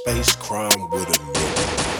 Space crime with a nigga.